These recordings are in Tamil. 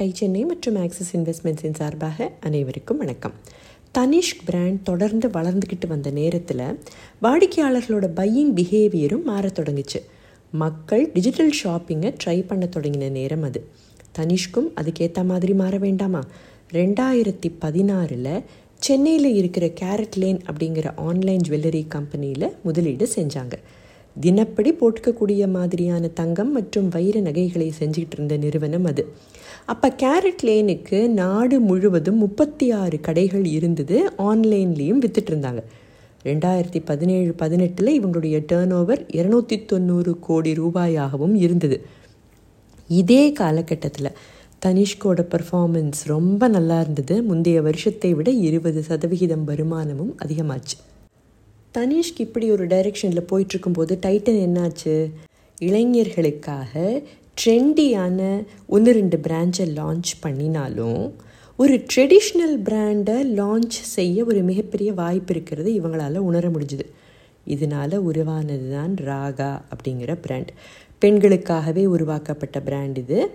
டை சென்னை மற்றும் ஆக்சிஸ் இன்வெஸ்ட்மெண்ட்ஸின் சார்பாக அனைவருக்கும் வணக்கம். தனிஷ்க் பிராண்ட் தொடர்ந்து வளர்ந்துக்கிட்டு வந்த நேரத்தில் வாடிக்கையாளர்களோட பையிங் பிஹேவியரும் மாறத் தொடங்குச்சு. மக்கள் டிஜிட்டல் ஷாப்பிங்கை ட்ரை பண்ண தொடங்கின நேரம் அது. தனிஷ்கும் அதுக்கேற்ற மாதிரி மாற வேண்டாமா? ரெண்டாயிரத்தி பதினாறில் சென்னையில் இருக்கிற கேரட் லேன் அப்படிங்கிற ஆன்லைன் ஜுவல்லரி கம்பெனியில் முதலீடு செஞ்சாங்க. தினப்படி போட்டுக்கக்கூடிய மாதிரியான தங்கம் மற்றும் வைர நகைகளை செஞ்சுக்கிட்டு இருந்த நிறுவனம் அது. அப்போ கேரட் லேனுக்கு நாடு முழுவதும் முப்பத்தி ஆறு கடைகள் இருந்தது ஆன்லைன்லேயும் வித்துட்டு இருந்தாங்க ரெண்டாயிரத்தி பதினேழு பதினெட்டில் இவங்களுடைய டேர்ன் ஓவர் இரநூத்தி தொண்ணூறு கோடி ரூபாயாகவும் இருந்தது. இதே காலகட்டத்தில் தனிஷ்கோட பர்ஃபார்மன்ஸ் ரொம்ப நல்லா இருந்தது. முந்தைய வருஷத்தை விட இருபது சதவிகிதம் வருமானமும் அதிகமாச்சு. தனிஷ்க் இப்படி ஒரு டைரெக்ஷனில் போயிட்டுருக்கும்போது டைட்டன் என்னாச்சு? இளைஞர்களுக்காக ட்ரெண்டியான ஒன்று ரெண்டு பிரான்ச்சை லான்ச் பண்ணினாலும் ஒரு ட்ரெடிஷ்னல் பிராண்டை லான்ச் செய்ய ஒரு மிகப்பெரிய வாய்ப்பு இருக்கிறது இவங்களால் உணர முடிஞ்சுது. இதனால் உருவானது தான் ராகா அப்படிங்கிற பிராண்ட் பெண்களுக்காகவே உருவாக்கப்பட்ட பிராண்ட் இது.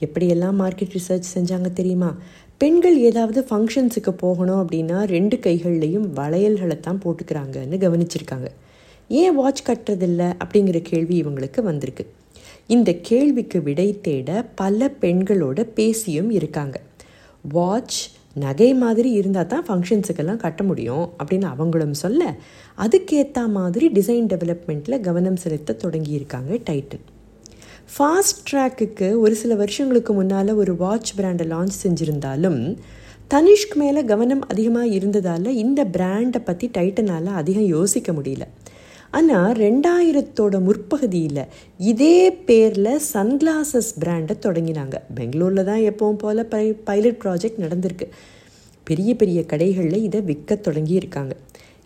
எப்படியெல்லாம் மார்க்கெட் ரிசர்ச் செஞ்சாங்க தெரியுமா? பெண்கள் ஏதாவது ஃபங்க்ஷன்ஸுக்கு போகணும் அப்படின்னா ரெண்டு கைகள்லையும் வளையல்களை தான் போட்டுக்கிறாங்கன்னு கவனிச்சிருக்காங்க. ஏன் வாட்ச் கட்டுறதில்ல அப்படிங்கிற கேள்வி இவங்களுக்கு வந்திருக்கு. இந்த கேள்விக்கு விடை தேட பல பெண்களோட பேசியும் இருக்காங்க. வாட்ச் நகை மாதிரி இருந்தால் தான் ஃபங்க்ஷன்ஸுக்கெல்லாம் கட்ட முடியும் அப்படின்னு அவங்களும் சொல்ல அதுக்கேற்ற மாதிரி டிசைன் டெவலப்மெண்ட்டில் கவனம் செலுத்த தொடங்கியிருக்காங்க டைட்டன் ஃபாஸ்ட் ட்ராக்குக்கு ஒரு சில வருஷங்களுக்கு முன்னால் ஒரு வாட்ச் பிராண்டை லான்ச் செஞ்சுருந்தாலும் தனிஷ்க் மேலே கவனம் அதிகமாக இருந்ததால் இந்த பிராண்டை பற்றி டைட்டனால் அதிகம் யோசிக்க முடியல. ஆனால் ரெண்டாயிரத்தோட முற்பகுதியில் இதே பேரில் சன்கிளாசஸ் பிராண்டை தொடங்கினாங்க. பெங்களூரில் தான் எப்பவும் போல் பை பைலட் ப்ராஜெக்ட் நடந்திருக்கு. பெரிய பெரிய கடைகளில் இதை விற்க தொடங்கியிருக்காங்க.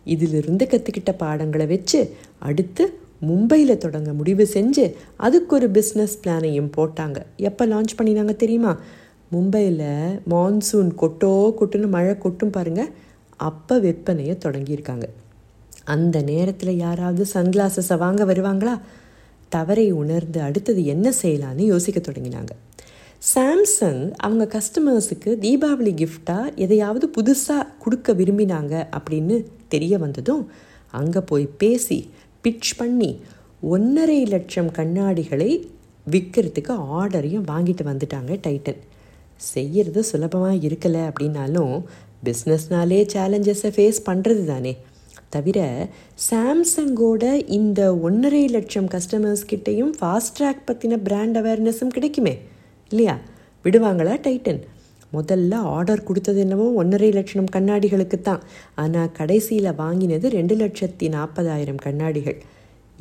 இதிலிருந்து கற்றுக்கிட்ட பாடங்களை வச்சு அடுத்து மும்பையில் தொடங்க முடிவு செஞ்சு அதுக்கு ஒரு பிஸ்னஸ் பிளானையும் போட்டாங்க. எப்போ லான்ச் பண்ணினாங்க தெரியுமா? மும்பையில் மான்சூன் கொட்டோ கொட்டுன்னு மழை கொட்டும் பாருங்கள் அப்போ விற்பனையை தொடங்கியிருக்காங்க. அந்த நேரத்தில் யாராவது சன்கிளாஸஸை வாங்க வருவாங்களா? தவறை உணர்ந்து அடுத்தது என்ன செய்யலான்னு யோசிக்க தொடங்கினாங்க. சாம்சங் அவங்க கஸ்டமர்ஸுக்கு தீபாவளி கிஃப்டாக எதையாவது புதுசாக கொடுக்க விரும்பினாங்க அப்படின்னு தெரிய வந்ததும் அங்கே போய் பேசி பிட்ச் பண்ணி ஒன்றரை லட்சம் கண்ணாடிகளை விற்கிறதுக்கு ஆர்டரையும் வாங்கிட்டு வந்துட்டாங்க டைட்டன். செய்கிறது சுலபமாக இருக்கலை அப்படின்னாலும் பிஸ்னஸ்னாலே சேலஞ்சஸை ஃபேஸ் பண்ணுறது தானே. தவிர சாம்சங்கோட இந்த ஒன்றரை லட்சம் கஸ்டமர்ஸ் கிட்டேயும் ஃபாஸ்ட் ட்ராக் பற்றின பிராண்ட் அவேர்னஸும் கிடைக்குமே. இல்லையா? விடுவாங்களா டைட்டன்? முதல்ல ஆர்டர் கொடுத்தது என்னவோ ஒன்றரை லட்சம் கண்ணாடிகளுக்கு தான் ஆனால் கடைசியில் வாங்கினது ரெண்டு லட்சத்தி நாற்பதாயிரம் கண்ணாடிகள்.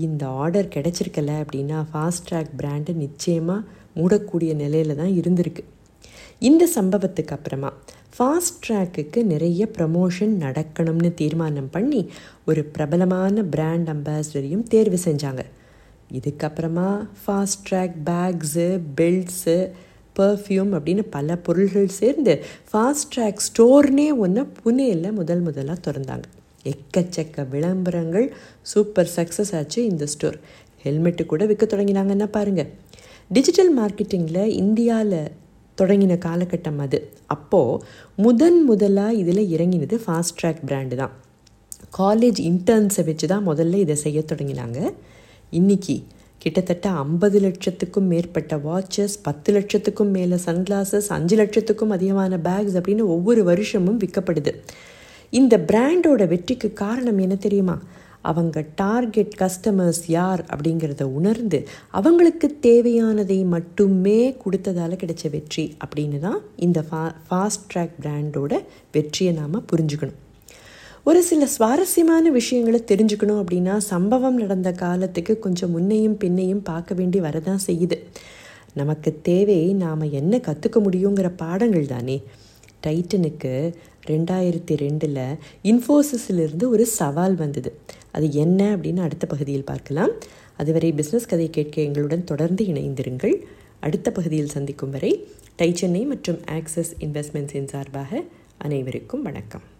இந்த ஆர்டர் கிடச்சிருக்கல அப்படின்னா ஃபாஸ்ட் ட்ராக் பிராண்டு நிச்சயமாக மூடக்கூடிய நிலையில் தான் இருந்திருக்கு. இந்த சம்பவத்துக்கு அப்புறமா ஃபாஸ்ட் ட்ராக்குக்கு நிறைய ப்ரமோஷன் நடக்கணும்னு தீர்மானம் பண்ணி ஒரு பிரபலமான பிராண்ட் அம்பாசிடரையும் தேர்வு செஞ்சாங்க. இதுக்கப்புறமா fast track bags belts perfume அப்படின்னு பல பொருள்கள் சேர்ந்து ஃபாஸ்ட் ட்ராக் ஸ்டோர்னே ஒன்று புனேயில் முதல் முதலாக திறந்தாங்க. எக்கச்சக்க விளம்பரங்கள் சூப்பர் சக்ஸஸ் ஆச்சு இந்த ஸ்டோர் ஹெல்மெட்டு கூட விற்க தொடங்கினாங்கன்னா பாருங்கள் டிஜிட்டல் மார்க்கெட்டிங்கில் இந்தியாவில் தொடங்கின காலகட்டம் அது. அப்போது முதன் முதலாக இதில் இறங்கினது ஃபாஸ்ட் ட்ராக் பிராண்டு தான். காலேஜ் இன்டர்ன்ஸை வச்சு தான் முதல்ல இதை செய்ய தொடங்கினாங்க. இன்றைக்கி கிட்டத்தட்ட ஐம்பது லட்சத்துக்கும் மேற்பட்ட வாட்சஸ் பத்து லட்சத்துக்கும் மேலே சன்கிளாசஸ் அஞ்சு லட்சத்துக்கும் அதிகமான பேக்ஸ் அப்படின்னு ஒவ்வொரு வருஷமும் விற்கப்படுது. இந்த பிராண்டோட வெற்றிக்கு காரணம் என்ன தெரியுமா? அவங்க டார்கெட் கஸ்டமர்ஸ் யார் அப்படிங்கிறத உணர்ந்து அவங்களுக்கு தேவையானதை மட்டுமே கொடுத்ததால் கிடைச்ச வெற்றி அப்படின்னு தான் இந்த ஃபா ஃபாஸ்ட் ட்ராக் பிராண்டோட வெற்றியை நாம் புரிஞ்சுக்கணும். ஒரு சில சுவாரஸ்யமான விஷயங்களை தெரிஞ்சுக்கணும் அப்படின்னா சம்பவம் நடந்த காலத்துக்கு கொஞ்சம் முன்னையும் பின்னையும் பார்க்க வேண்டி வரதான் செய்யுது. நமக்கு தேவை நாம் என்ன கற்றுக்க முடியுங்கிற பாடங்கள் தானே. டைட்டனுக்கு ரெண்டாயிரத்தி ரெண்டில் இன்ஃபோசிஸிலிருந்து ஒரு சவால் வந்தது. அது என்ன அப்படின்னு அடுத்த பகுதியில் பார்க்கலாம். அதுவரை பிஸ்னஸ் கதை கேட்க எங்களுடன் தொடர்ந்து இணைந்திருங்கள். அடுத்த பகுதியில் சந்திக்கும் வரை டை சென்னை மற்றும் ஆக்சஸ் இன்வெஸ்ட்மெண்ட்ஸின் சார்பாக அனைவருக்கும் வணக்கம்.